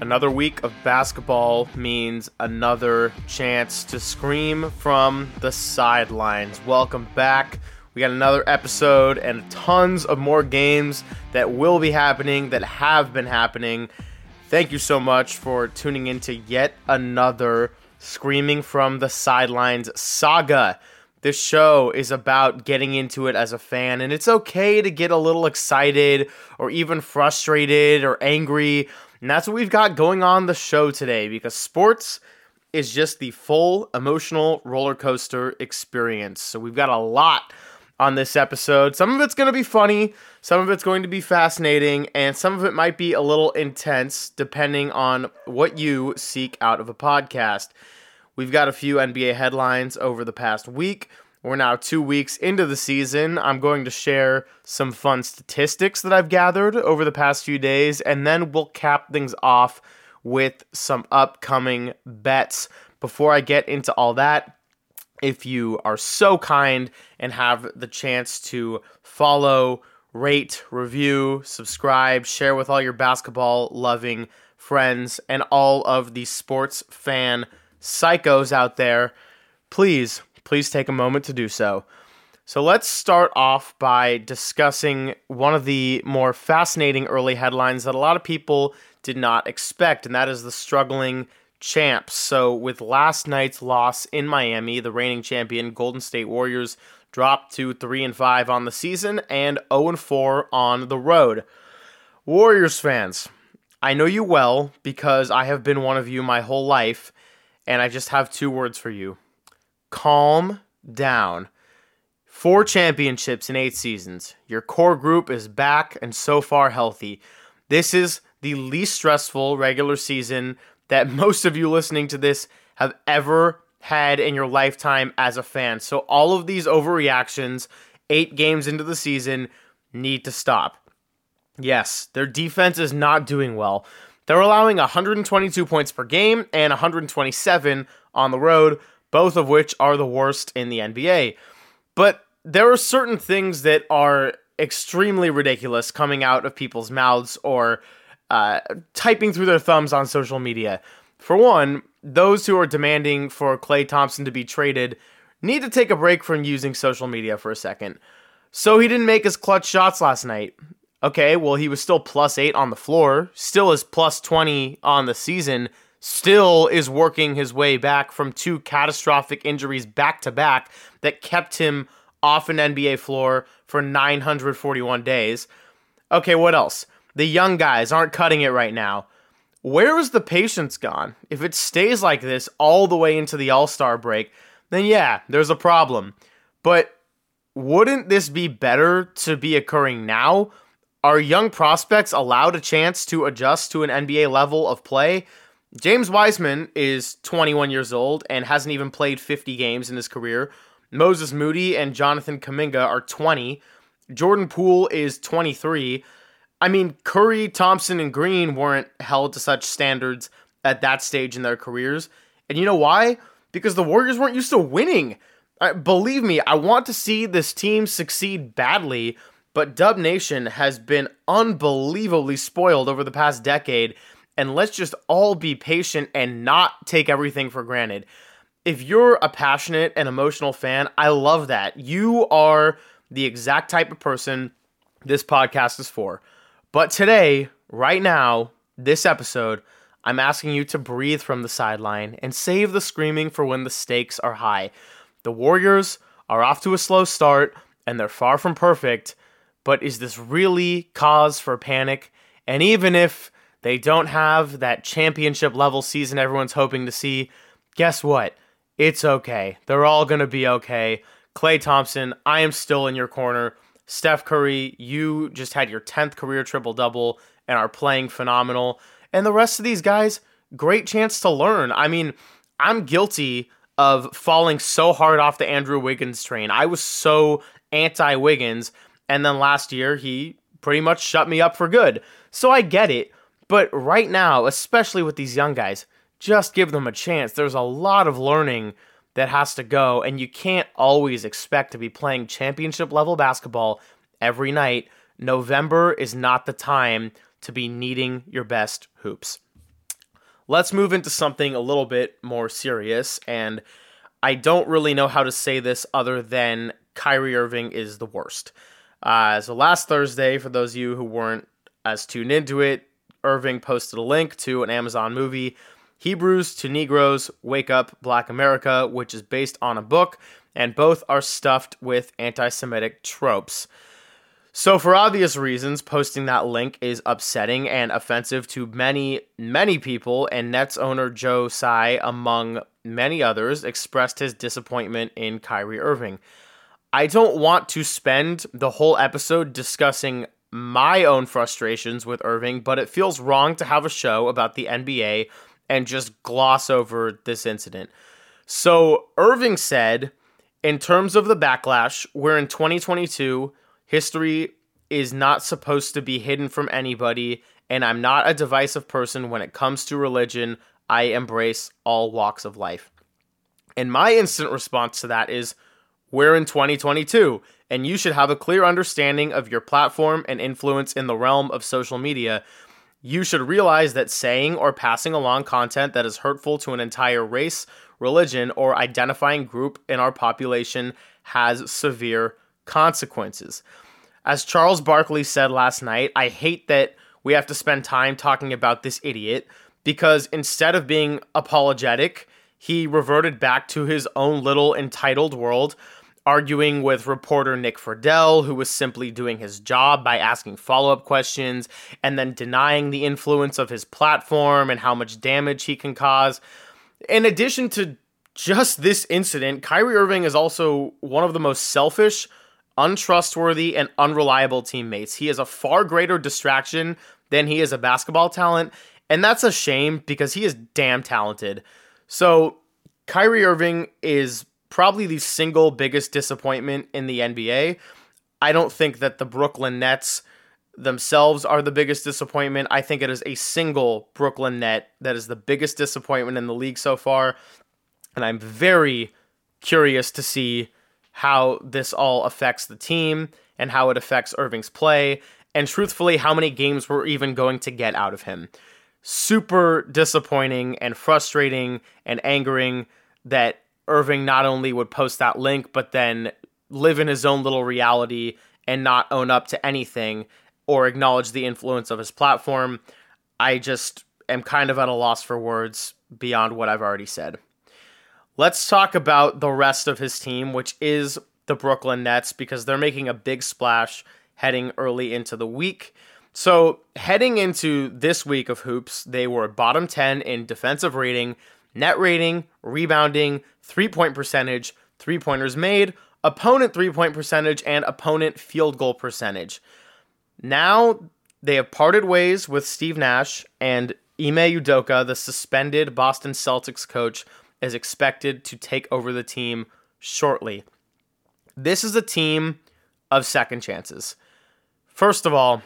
Another week of basketball means another chance to scream from the sidelines. Welcome back. We got another episode and tons of more games that will be happening, that have been happening. Thank you so much for tuning into yet another Screaming from the Sidelines saga. This show is about getting into it as a fan, and it's okay to get a little excited or even frustrated or angry and that's what we've got going on the show today because sports is just the full emotional roller coaster experience. So we've got a lot on this episode. Some of it's going to be funny, some of it's going to be fascinating, and some of it might be a little intense depending on what you seek out of a podcast. We've got a few NBA headlines over the past week. We're now two weeks into the season. I'm going to share some fun statistics that I've gathered over the past few days, and then we'll cap things off with some upcoming bets. Before I get into all that, if you are so kind and have the chance to follow, rate, review, subscribe, share with all your basketball loving friends and all of the sports fan psychos out there, please please take a moment to do so. So let's start off by discussing one of the more fascinating early headlines that a lot of people did not expect, and that is the struggling champs. So, with last night's loss in Miami, the reigning champion Golden State Warriors dropped to 3 and 5 on the season and 0 and 4 on the road. Warriors fans, I know you well because I have been one of you my whole life, and I just have two words for you calm down. Four championships in eight seasons. Your core group is back and so far healthy. This is the least stressful regular season that most of you listening to this have ever had in your lifetime as a fan. So, all of these overreactions, eight games into the season, need to stop. Yes, their defense is not doing well. They're allowing 122 points per game and 127 on the road, both of which are the worst in the NBA. But there are certain things that are extremely ridiculous coming out of people's mouths or uh, typing through their thumbs on social media. For one, those who are demanding for Klay Thompson to be traded need to take a break from using social media for a second. So he didn't make his clutch shots last night. Okay, well, he was still plus eight on the floor, still is plus 20 on the season still is working his way back from two catastrophic injuries back to back that kept him off an NBA floor for 941 days. Okay, what else? The young guys aren't cutting it right now. Where is the patience gone? If it stays like this all the way into the All Star break, then yeah, there's a problem. But wouldn't this be better to be occurring now? Are young prospects allowed a chance to adjust to an NBA level of play? James Wiseman is 21 years old and hasn't even played 50 games in his career. Moses Moody and Jonathan Kuminga are 20. Jordan Poole is 23. I mean, Curry, Thompson, and Green weren't held to such standards at that stage in their careers. And you know why? Because the Warriors weren't used to winning. Uh, believe me, I want to see this team succeed badly, but Dub Nation has been unbelievably spoiled over the past decade and let's just all be patient and not take everything for granted. If you're a passionate and emotional fan, I love that. You are the exact type of person this podcast is for. But today, right now, this episode, I'm asking you to breathe from the sideline and save the screaming for when the stakes are high. The Warriors are off to a slow start and they're far from perfect, but is this really cause for panic? And even if they don't have that championship level season everyone's hoping to see. Guess what? It's okay. They're all going to be okay. Klay Thompson, I am still in your corner. Steph Curry, you just had your 10th career triple double and are playing phenomenal. And the rest of these guys, great chance to learn. I mean, I'm guilty of falling so hard off the Andrew Wiggins train. I was so anti Wiggins. And then last year, he pretty much shut me up for good. So I get it. But right now, especially with these young guys, just give them a chance. There's a lot of learning that has to go, and you can't always expect to be playing championship level basketball every night. November is not the time to be needing your best hoops. let's move into something a little bit more serious. And I don't really know how to say this other than Kyrie Irving is the worst. Uh, so last Thursday, for those of you who weren't as tuned into it, Irving posted a link to an Amazon movie, Hebrews to Negroes Wake Up Black America, which is based on a book, and both are stuffed with anti Semitic tropes. So, for obvious reasons, posting that link is upsetting and offensive to many, many people, and Nets owner Joe Tsai, among many others, expressed his disappointment in Kyrie Irving. I don't want to spend the whole episode discussing my own frustrations with Irving, but it feels wrong to have a show about the NBA and just gloss over this incident. So, Irving said, in terms of the backlash, we're in 2022 History is not supposed to be hidden from anybody, and I'm not a divisive person when it comes to religion. I embrace all walks of life. And my instant response to that is we're in 2022, and you should have a clear understanding of your platform and influence in the realm of social media. You should realize that saying or passing along content that is hurtful to an entire race, religion, or identifying group in our population has severe consequences. As Charles Barkley said last night, I hate that we have to spend time talking about this idiot because instead of being apologetic, he reverted back to his own little entitled world, arguing with reporter Nick Friedell, who was simply doing his job by asking follow up questions and then denying the influence of his platform and how much damage he can cause. In addition to just this incident, Kyrie Irving is also one of the most selfish, untrustworthy, and unreliable teammates. He is a far greater distraction than he is a basketball talent, and that's a shame because he is damn talented. So, Kyrie Irving is probably the single biggest disappointment in the NBA. I don't think that the Brooklyn Nets themselves are the biggest disappointment. I think it is a single Brooklyn Net that is the biggest disappointment in the league so far. And I'm very curious to see how this all affects the team and how it affects Irving's play, and truthfully, how many games we're even going to get out of him. Super disappointing and frustrating and angering that Irving not only would post that link, but then live in his own little reality and not own up to anything or acknowledge the influence of his platform. I just am kind of at a loss for words beyond what I've already said. Let's talk about the rest of his team, which is the Brooklyn Nets, because they're making a big splash heading early into the week. So, heading into this week of hoops, they were bottom 10 in defensive rating, net rating, rebounding, three point percentage, three pointers made, opponent three point percentage, and opponent field goal percentage. Now they have parted ways with Steve Nash and Ime Udoka, the suspended Boston Celtics coach, is expected to take over the team shortly. This is a team of second chances. First of all,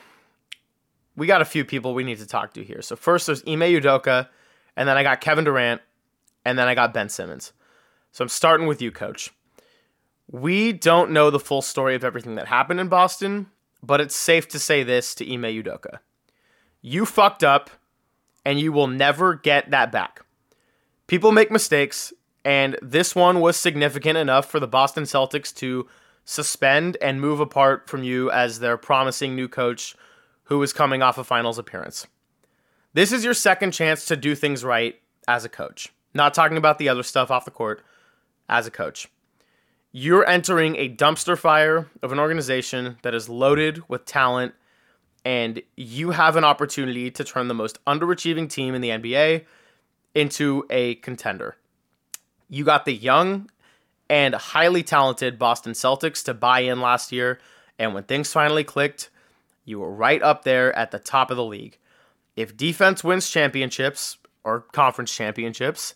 we got a few people we need to talk to here. So first there's Ime Udoka, and then I got Kevin Durant, and then I got Ben Simmons. So I'm starting with you, coach. We don't know the full story of everything that happened in Boston, but it's safe to say this to Ime Udoka. You fucked up, and you will never get that back. People make mistakes, and this one was significant enough for the Boston Celtics to suspend and move apart from you as their promising new coach who is coming off a finals appearance. This is your second chance to do things right as a coach. Not talking about the other stuff off the court, as a coach. You're entering a dumpster fire of an organization that is loaded with talent, and you have an opportunity to turn the most underachieving team in the NBA into a contender. You got the young and highly talented Boston Celtics to buy in last year, and when things finally clicked, you were right up there at the top of the league. If defense wins championships or conference championships,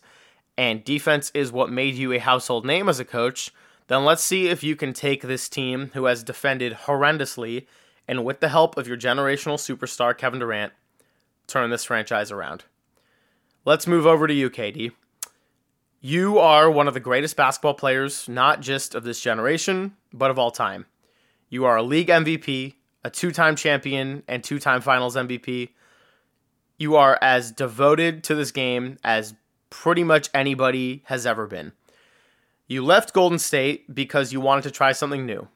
and defense is what made you a household name as a coach, then let's see if you can take this team who has defended horrendously and with the help of your generational superstar Kevin Durant, turn this franchise around. Let's move over to you, KD. You are one of the greatest basketball players, not just of this generation, but of all time. You are a league MVP, a two time champion, and two time finals MVP. You are as devoted to this game as pretty much anybody has ever been. You left Golden State because you wanted to try something new.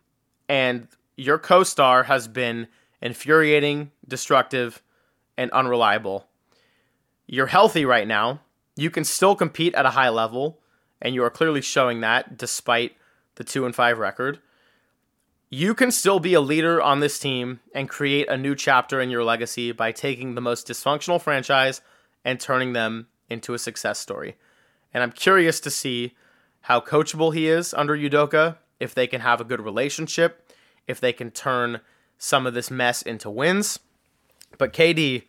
And your co star has been infuriating, destructive, and unreliable. You're healthy right now. You can still compete at a high level, and you are clearly showing that despite the 2 and 5 record. You can still be a leader on this team and create a new chapter in your legacy by taking the most dysfunctional franchise and turning them into a success story. And I'm curious to see how coachable he is under Udoka, if they can have a good relationship, if they can turn some of this mess into wins. But KD,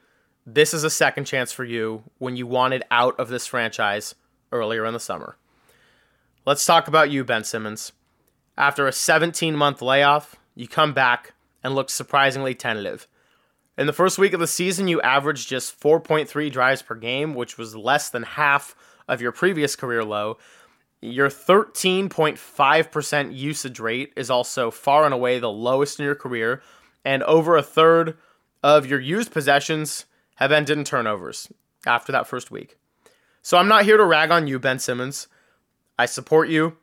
this is a second chance for you when you wanted out of this franchise earlier in the summer. Let's talk about you, Ben Simmons. After a 17 month layoff, you come back and look surprisingly tentative. In the first week of the season, you averaged just 4.3 drives per game, which was less than half of your previous career low. Your 13.5% usage rate is also far and away the lowest in your career, and over a third of your used possessions have ended in turnovers after that first week. So I'm not here to rag on you, Ben Simmons. I support you,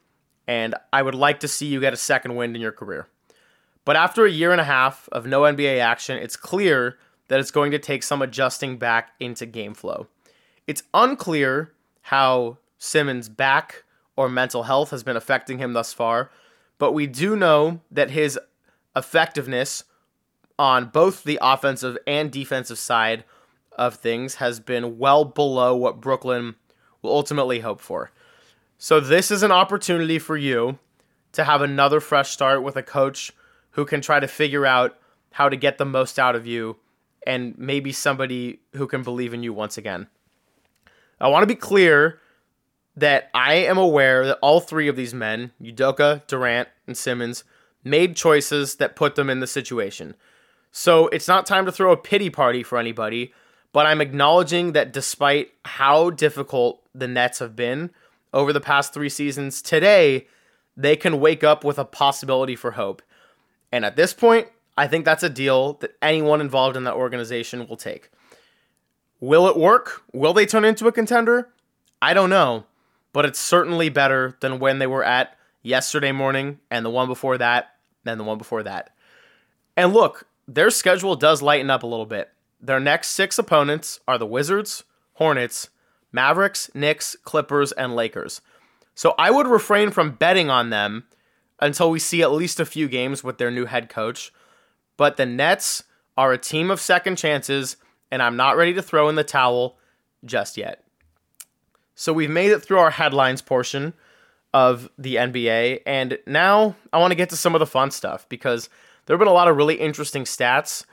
and I would like to see you get a second wind in your career. But after a year and a half of no NBA action, it's clear that it's going to take some adjusting back into game flow. It's unclear how Simmons' back or mental health has been affecting him thus far, but we do know that his effectiveness on both the offensive and defensive side of things has been well below what Brooklyn will ultimately hope for. So, this is an opportunity for you to have another fresh start with a coach who can try to figure out how to get the most out of you and maybe somebody who can believe in you once again. I want to be clear that I am aware that all three of these men, Udoka, Durant, and Simmons, made choices that put them in the situation. So it's not time to throw a pity party for anybody, but I'm acknowledging that despite how difficult the Nets have been over the past three seasons, today they can wake up with a possibility for hope. And at this point, I think that's a deal that anyone involved in that organization will take. Will it work? Will they turn into a contender? I don't know, but it's certainly better than when they were at yesterday morning and the one before that and the one before that. And look, their schedule does lighten up a little bit. Their next six opponents are the Wizards, Hornets, Mavericks, Knicks, Clippers, and Lakers. So I would refrain from betting on them until we see at least a few games with their new head coach. But the Nets are a team of second chances, and I'm not ready to throw in the towel just yet. So we've made it through our headlines portion of the NBA, and now I want to get to some of the fun stuff because there have been a lot of really interesting stats.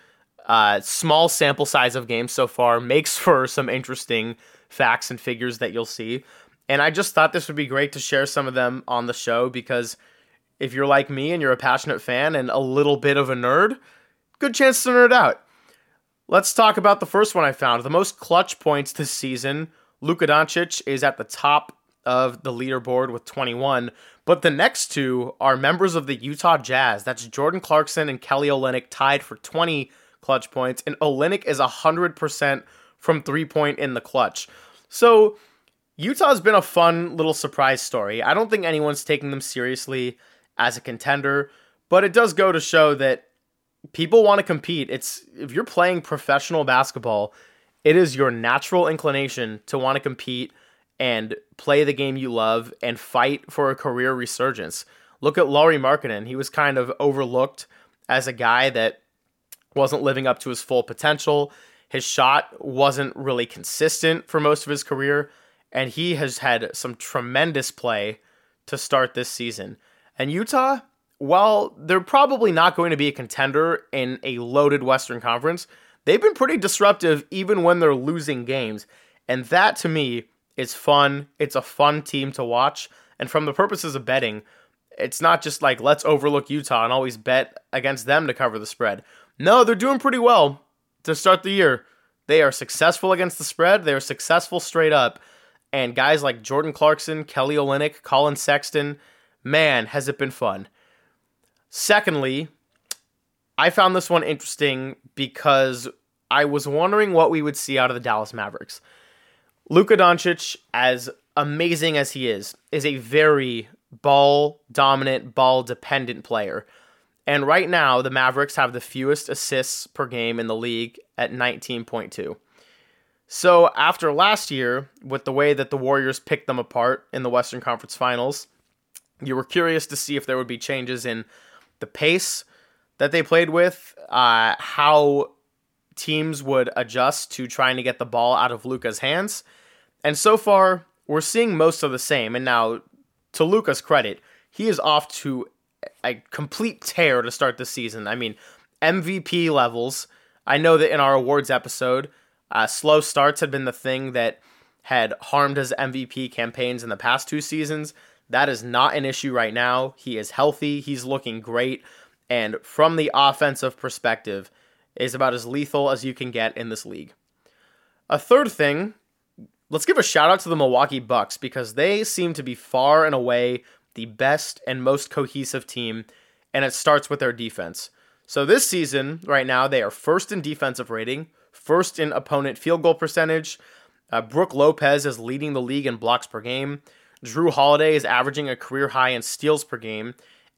Uh, small sample size of games so far makes for some interesting facts and figures that you'll see. And I just thought this would be great to share some of them on the show because if you're like me and you're a passionate fan and a little bit of a nerd, good chance to nerd out. Let's talk about the first one I found. The most clutch points this season. Luka Doncic is at the top of the leaderboard with 21, but the next two are members of the Utah Jazz. That's Jordan Clarkson and Kelly Olynyk tied for 20 clutch points, and Olynyk is 100% from three point in the clutch. So Utah's been a fun little surprise story. I don't think anyone's taking them seriously as a contender, but it does go to show that people want to compete. It's if you're playing professional basketball, it is your natural inclination to want to compete and play the game you love and fight for a career resurgence. Look at Lauri Markkanen. He was kind of overlooked as a guy that wasn't living up to his full potential. His shot wasn't really consistent for most of his career, and he has had some tremendous play to start this season. And Utah, while they're probably not going to be a contender in a loaded Western Conference, they've been pretty disruptive even when they're losing games. And that to me is fun. It's a fun team to watch. And from the purposes of betting, it's not just like let's overlook Utah and always bet against them to cover the spread. No, they're doing pretty well to start the year. They are successful against the spread, they are successful straight up. And guys like Jordan Clarkson, Kelly Olynyk, Collin Sexton, man, has it been fun. Secondly, I found this one interesting because I was wondering what we would see out of the Dallas Mavericks. Luka Doncic, as amazing as he is, is a very ball dominant, ball dependent player. And right now, the Mavericks have the fewest assists per game in the league at 19.2. So, after last year, with the way that the Warriors picked them apart in the Western Conference Finals, you were curious to see if there would be changes in the pace that they played with, uh, how teams would adjust to trying to get the ball out of Luka's hands. And so far, we're seeing most of the same. And now, to Luka's credit, he is off to a complete tear to start the season. I mean, MVP levels. I know that in our awards episode, uh, slow starts had been the thing that had harmed his MVP campaigns in the past two seasons. That is not an issue right now. He is healthy, he's looking great, and from the offensive perspective, is about as lethal as you can get in this league. A third thing, let's give a shout out to the Milwaukee Bucks because they seem to be far and away the best and most cohesive team, and it starts with their defense. So this season, right now, they are first in defensive rating, first in opponent field goal percentage. Uh, Brook Lopez is leading the league in blocks per game. Jrue Holiday is averaging a career high in steals per game.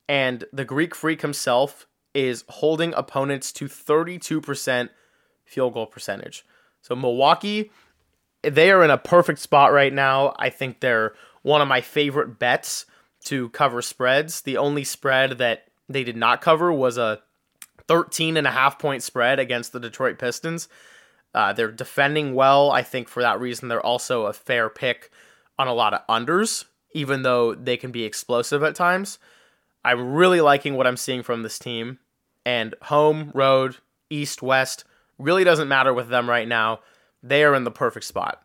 And the Greek Freak himself is holding opponents to 32% field goal percentage. So Milwaukee, they are in a perfect spot right now. I think they're one of my favorite bets to cover spreads. The only spread that they did not cover was a 13 and a half point spread against the Detroit Pistons. Uh, they're defending well. I think for that reason, they're also a fair pick on a lot of unders, even though they can be explosive at times. I'm really liking what I'm seeing from this team. And home, road, east, west really doesn't matter with them right now. They are in the perfect spot.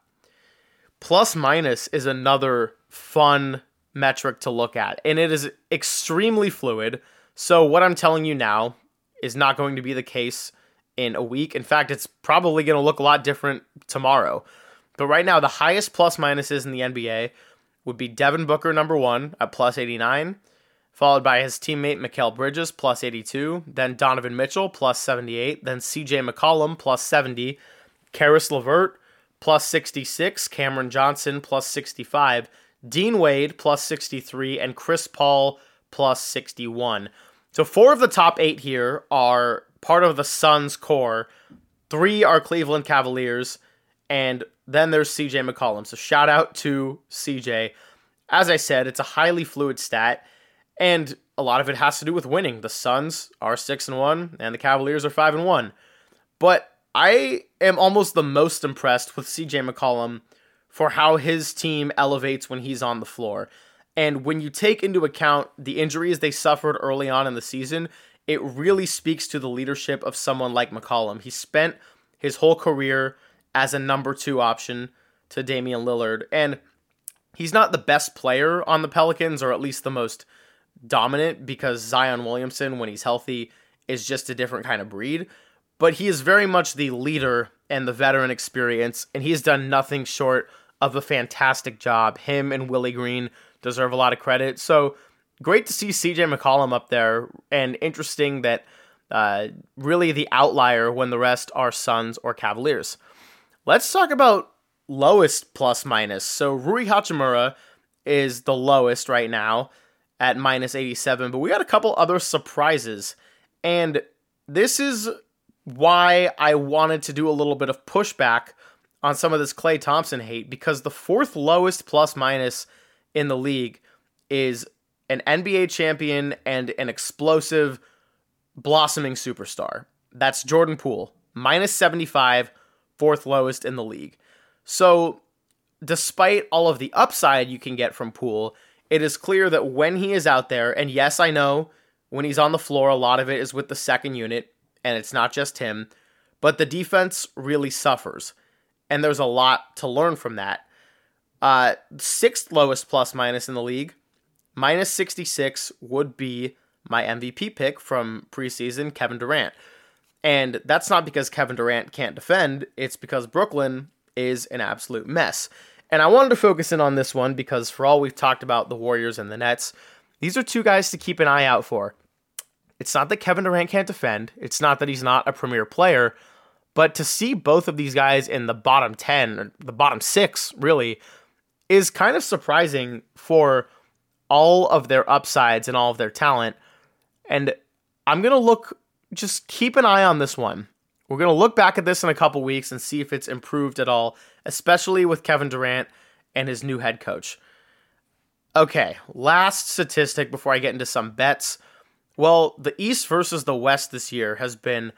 Plus minus is another fun metric to look at, and it is extremely fluid. So, what I'm telling you now is not going to be the case in a week. In fact, it's probably going to look a lot different tomorrow. But right now, the highest plus minuses in the NBA would be Devin Booker, number one, at plus 89, followed by his teammate Mikal Bridges, plus 82, then Donovan Mitchell, plus 78, then CJ McCollum, plus 70, Caris LeVert, plus 66, Cameron Johnson, plus 65, Dean Wade, plus 63, and Chris Paul, plus 61. So four of the top eight here are part of the Suns core. Three are Cleveland Cavaliers, and then there's CJ McCollum. So shout out to CJ. As I said, it's a highly fluid stat, and a lot of it has to do with winning. The Suns are six and one, and the Cavaliers are five and one. But I am almost the most impressed with CJ McCollum for how his team elevates when he's on the floor. And when you take into account the injuries they suffered early on in the season, it really speaks to the leadership of someone like McCollum. He spent his whole career as a number two option to Damian Lillard. And he's not the best player on the Pelicans, or at least the most dominant, because Zion Williamson, when he's healthy, is just a different kind of breed. But he is very much the leader and the veteran experience, and he's done nothing short of a fantastic job. Him and Willie Green deserve a lot of credit. So great to see CJ McCollum up there, and interesting that uh, really the outlier when the rest are Suns or Cavaliers. Let's talk about lowest plus minus. So Rui Hachimura is the lowest right now at minus 87, but we got a couple other surprises. And this is why I wanted to do a little bit of pushback on some of this Klay Thompson hate because the fourth lowest plus minus in the league is an NBA champion and an explosive, blossoming superstar. That's Jordan Poole, minus 75, fourth lowest in the league. So, despite all of the upside you can get from Poole, it is clear that when he is out there, and yes, I know when he's on the floor, a lot of it is with the second unit, and it's not just him, but the defense really suffers. And there's a lot to learn from that. Uh, sixth lowest plus minus in the league, minus 66 would be my MVP pick from preseason, Kevin Durant. And that's not because Kevin Durant can't defend, it's because Brooklyn is an absolute mess. And I wanted to focus in on this one because for all we've talked about the Warriors and the Nets, these are two guys to keep an eye out for. It's not that Kevin Durant can't defend, it's not that he's not a premier player, But to see both of these guys in the bottom 10, or the bottom six, really, is kind of surprising for all of their upsides and all of their talent. And I'm going to look, just keep an eye on this one. We're going to look back at this in a couple weeks and see if it's improved at all, especially with Kevin Durant and his new head coach. Okay, last statistic before I get into some bets. Well, the East versus the West this year has been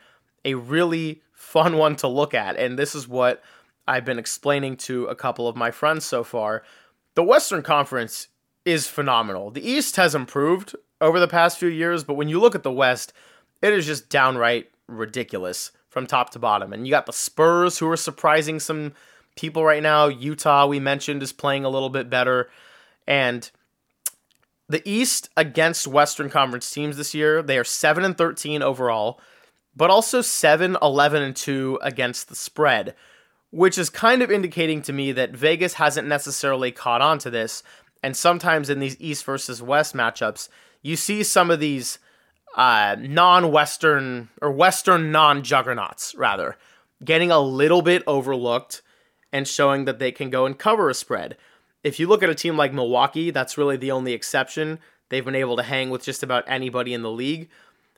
a really fun one to look at, and this is what I've been explaining to a couple of my friends so far. The Western Conference is phenomenal. The East has improved over the past few years, but when you look at the West, it is just downright ridiculous from top to bottom. And you got the Spurs who are surprising some people right now. Utah, we mentioned, is playing a little bit better. And the East against Western Conference teams this year, they are 7 and 13 overall, but also 7 11 and 2 against the spread, which is kind of indicating to me that Vegas hasn't necessarily caught on to this. And sometimes in these East versus West matchups, you see some of these uh, non-Western or Western non-juggernauts rather getting a little bit overlooked and showing that they can go and cover a spread. If you look at a team like Milwaukee, that's really the only exception. They've been able to hang with just about anybody in the league.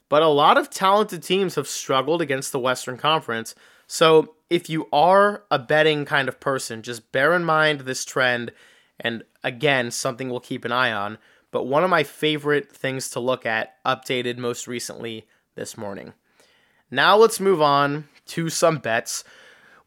But a lot of talented teams have struggled against the Western Conference. So if you are a betting kind of person, just bear in mind this trend. And again, something we'll keep an eye on. But one of my favorite things to look at, updated most recently this morning. Now let's move on to some bets.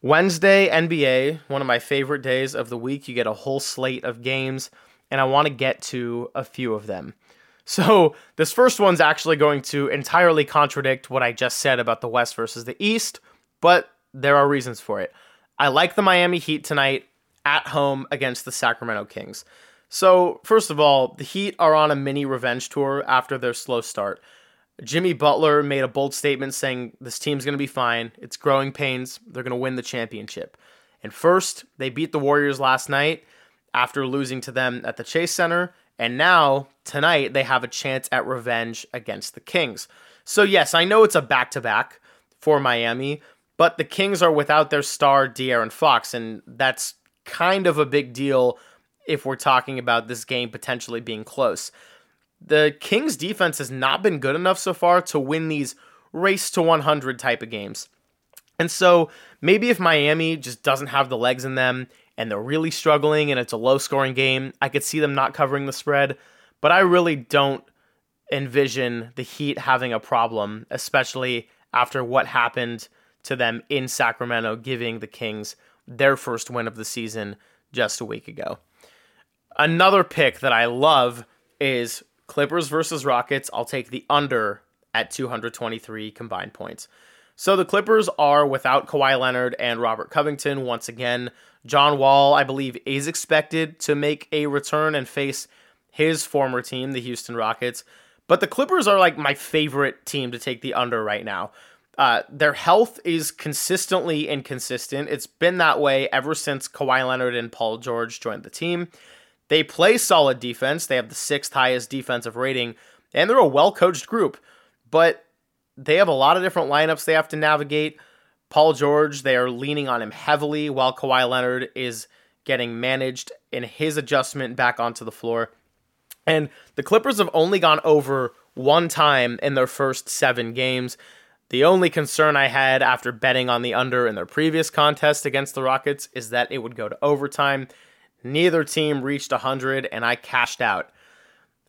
Wednesday, NBA, one of my favorite days of the week. You get a whole slate of games, and I want to get to a few of them. So, this first one's actually going to entirely contradict what I just said about the West versus the East, but there are reasons for it. I like the Miami Heat tonight at home against the Sacramento Kings. So, first of all, the Heat are on a mini revenge tour after their slow start. Jimmy Butler made a bold statement saying this team's going to be fine. It's growing pains. They're going to win the championship. And first, they beat the Warriors last night after losing to them at the Chase Center. And now, tonight, they have a chance at revenge against the Kings. So, yes, I know it's a back to back for Miami, but the Kings are without their star, De'Aaron Fox. And that's kind of a big deal if we're talking about this game potentially being close the Kings defense has not been good enough so far to win these race to 100 type of games. And so maybe if Miami just doesn't have the legs in them and they're really struggling and it's a low scoring game, I could see them not covering the spread. But I really don't envision the Heat having a problem, especially after what happened to them in Sacramento, giving the Kings their first win of the season just a week ago. Another pick that I love is Clippers versus Rockets, I'll take the under at 223 combined points. So the Clippers are without Kawhi Leonard and Robert Covington once again. John Wall, I believe, is expected to make a return and face his former team, the Houston Rockets. But the Clippers are like my favorite team to take the under right now. Uh, their health is consistently inconsistent. It's been that way ever since Kawhi Leonard and Paul George joined the team. They play solid defense. They have the sixth highest defensive rating, and they're a well coached group. But they have a lot of different lineups they have to navigate. Paul George, they are leaning on him heavily, while Kawhi Leonard is getting managed in his adjustment back onto the floor. And the Clippers have only gone over one time in their first seven games. The only concern I had after betting on the under in their previous contest against the Rockets is that it would go to overtime. Neither team reached 100, and I cashed out.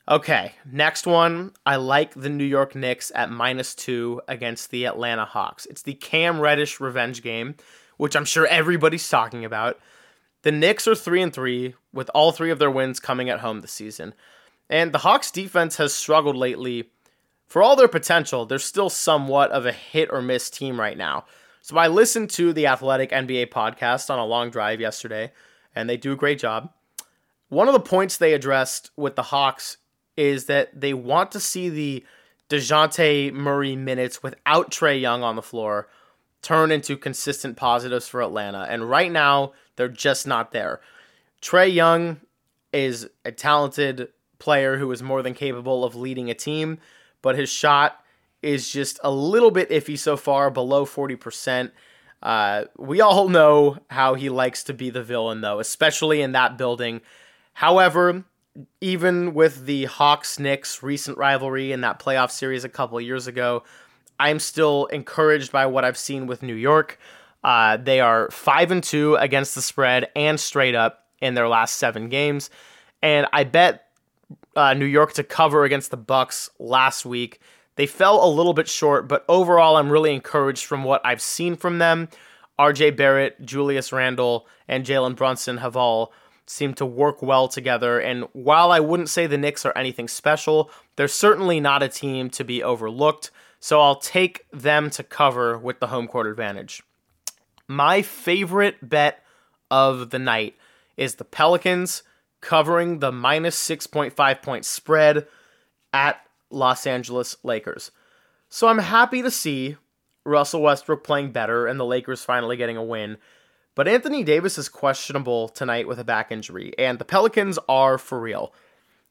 Okay, next one. I like the New York Knicks at minus two against the Atlanta Hawks. It's the Cam Reddish revenge game, which I'm sure everybody's talking about. The Knicks are three and three, with all three of their wins coming at home this season. And the Hawks defense has struggled lately. For all their potential, they're still somewhat of a hit or miss team right now. So I listened to the Athletic NBA podcast on a long drive yesterday and they do a great job. One of the points they addressed with the Hawks is that they want to see the DeJounte Murray minutes without Trae Young on the floor turn into consistent positives for Atlanta. And right now, they're just not there. Trae Young is a talented player who is more than capable of leading a team, but his shot is just a little bit iffy so far, below 40%. Uh, we all know how he likes to be the villain, though, especially in that building. However, even with the Hawks Knicks recent rivalry in that playoff series a couple years ago, I'm still encouraged by what I've seen with New York. Uh, they are five and two against the spread and straight up in their last seven games, and I bet uh, New York to cover against the Bucks last week. They fell a little bit short, but overall, I'm really encouraged from what I've seen from them. RJ Barrett, Julius Randle, and Jalen Brunson have all seemed to work well together. And while I wouldn't say the Knicks are anything special, they're certainly not a team to be overlooked. So I'll take them to cover with the home court advantage. My favorite bet of the night is the Pelicans covering the minus 6.5 point spread at Los Angeles Lakers. So I'm happy to see Russell Westbrook playing better and the Lakers finally getting a win. But Anthony Davis is questionable tonight with a back injury, and the Pelicans are for real.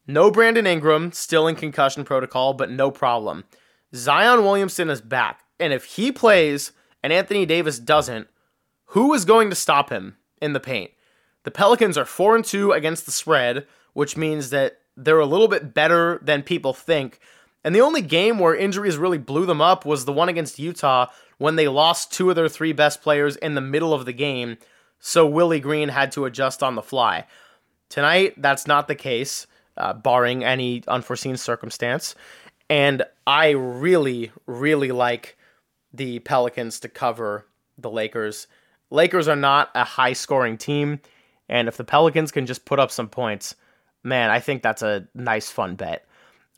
No Brandon Ingram, still in concussion protocol, but no problem. Zion Williamson is back, and if he plays and Anthony Davis doesn't, who is going to stop him in the paint? The Pelicans are 4 and 2 against the spread, which means that they're a little bit better than people think. And the only game where injuries really blew them up was the one against Utah when they lost two of their three best players in the middle of the game, so Willie Green had to adjust on the fly. Tonight, that's not the case, uh, barring any unforeseen circumstance. And I really, really like the Pelicans to cover the Lakers. Lakers are not a high scoring team. And if the Pelicans can just put up some points, man, I think that's a nice, fun bet.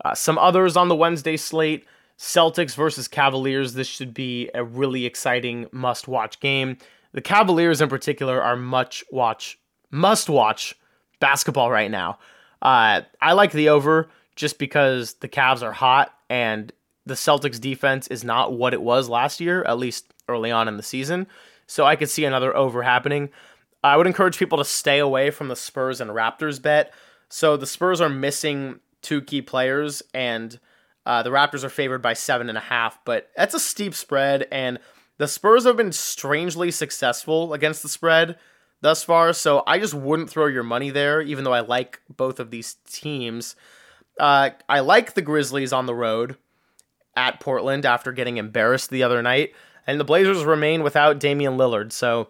Uh, some others on the Wednesday slate Celtics versus Cavaliers. This should be a really exciting must watch game. The Cavaliers, in particular, are much watch, must watch basketball right now. Uh, I like the over just because the Cavs are hot and the Celtics defense is not what it was last year, at least early on in the season. So I could see another over happening. I would encourage people to stay away from the Spurs and Raptors bet. So the Spurs are missing two key players, and uh, the Raptors are favored by seven and a half. But that's a steep spread, and the Spurs have been strangely successful against the spread thus far. So I just wouldn't throw your money there, even though I like both of these teams. Uh, I like the Grizzlies on the road at Portland after getting embarrassed the other night, and the Blazers remain without Damian Lillard. So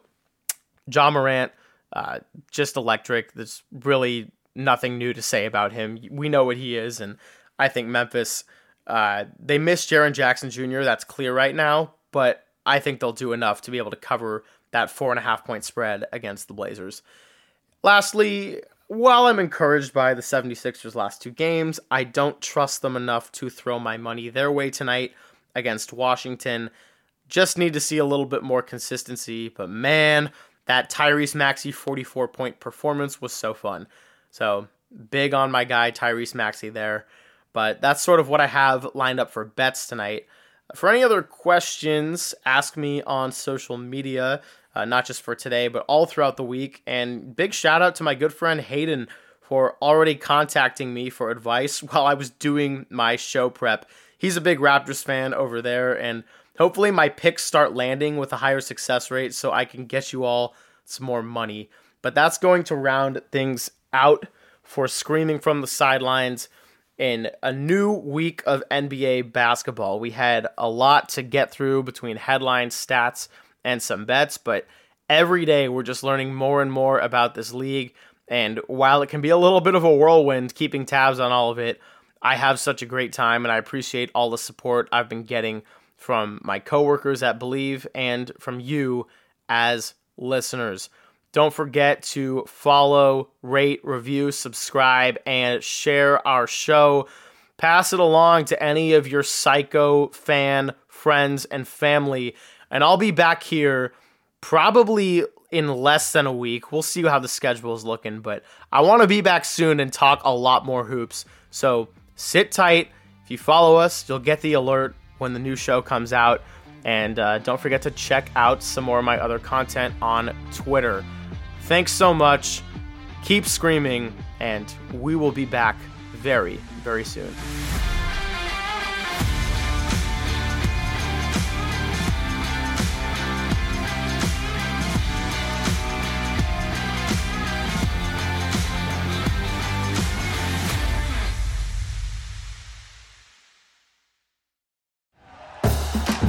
Ja Morant, uh, just electric. There's really nothing new to say about him. We know what he is, and I think Memphis. Uh, they miss Jaren Jackson Jr. That's clear right now, but I think they'll do enough to be able to cover that four and a half point spread against the Blazers. Lastly, while I'm encouraged by the 76ers' last two games, I don't trust them enough to throw my money their way tonight against Washington. Just need to see a little bit more consistency, but man, that Tyrese Maxey 44 point performance was so fun. So big on my guy Tyrese Maxey there. But that's sort of what I have lined up for bets tonight. For any other questions, ask me on social media, uh, not just for today, but all throughout the week. And big shout out to my good friend Hayden for already contacting me for advice while I was doing my show prep. He's a big Raptors fan over there, and hopefully my picks start landing with a higher success rate so I can get you all some more money. But that's going to round things out for screaming from the sidelines in a new week of NBA basketball. We had a lot to get through between headlines, stats, and some bets, but every day we're just learning more and more about this league. And while it can be a little bit of a whirlwind keeping tabs on all of it, I have such a great time and I appreciate all the support I've been getting from my coworkers at Believe and from you as listeners. Don't forget to follow, rate, review, subscribe, and share our show. Pass it along to any of your psycho fan friends and family. And I'll be back here probably in less than a week. We'll see how the schedule is looking, but I want to be back soon and talk a lot more hoops. So sit tight. If you follow us, you'll get the alert when the new show comes out. And uh, don't forget to check out some more of my other content on Twitter. Thanks so much. Keep screaming, and we will be back very, very soon.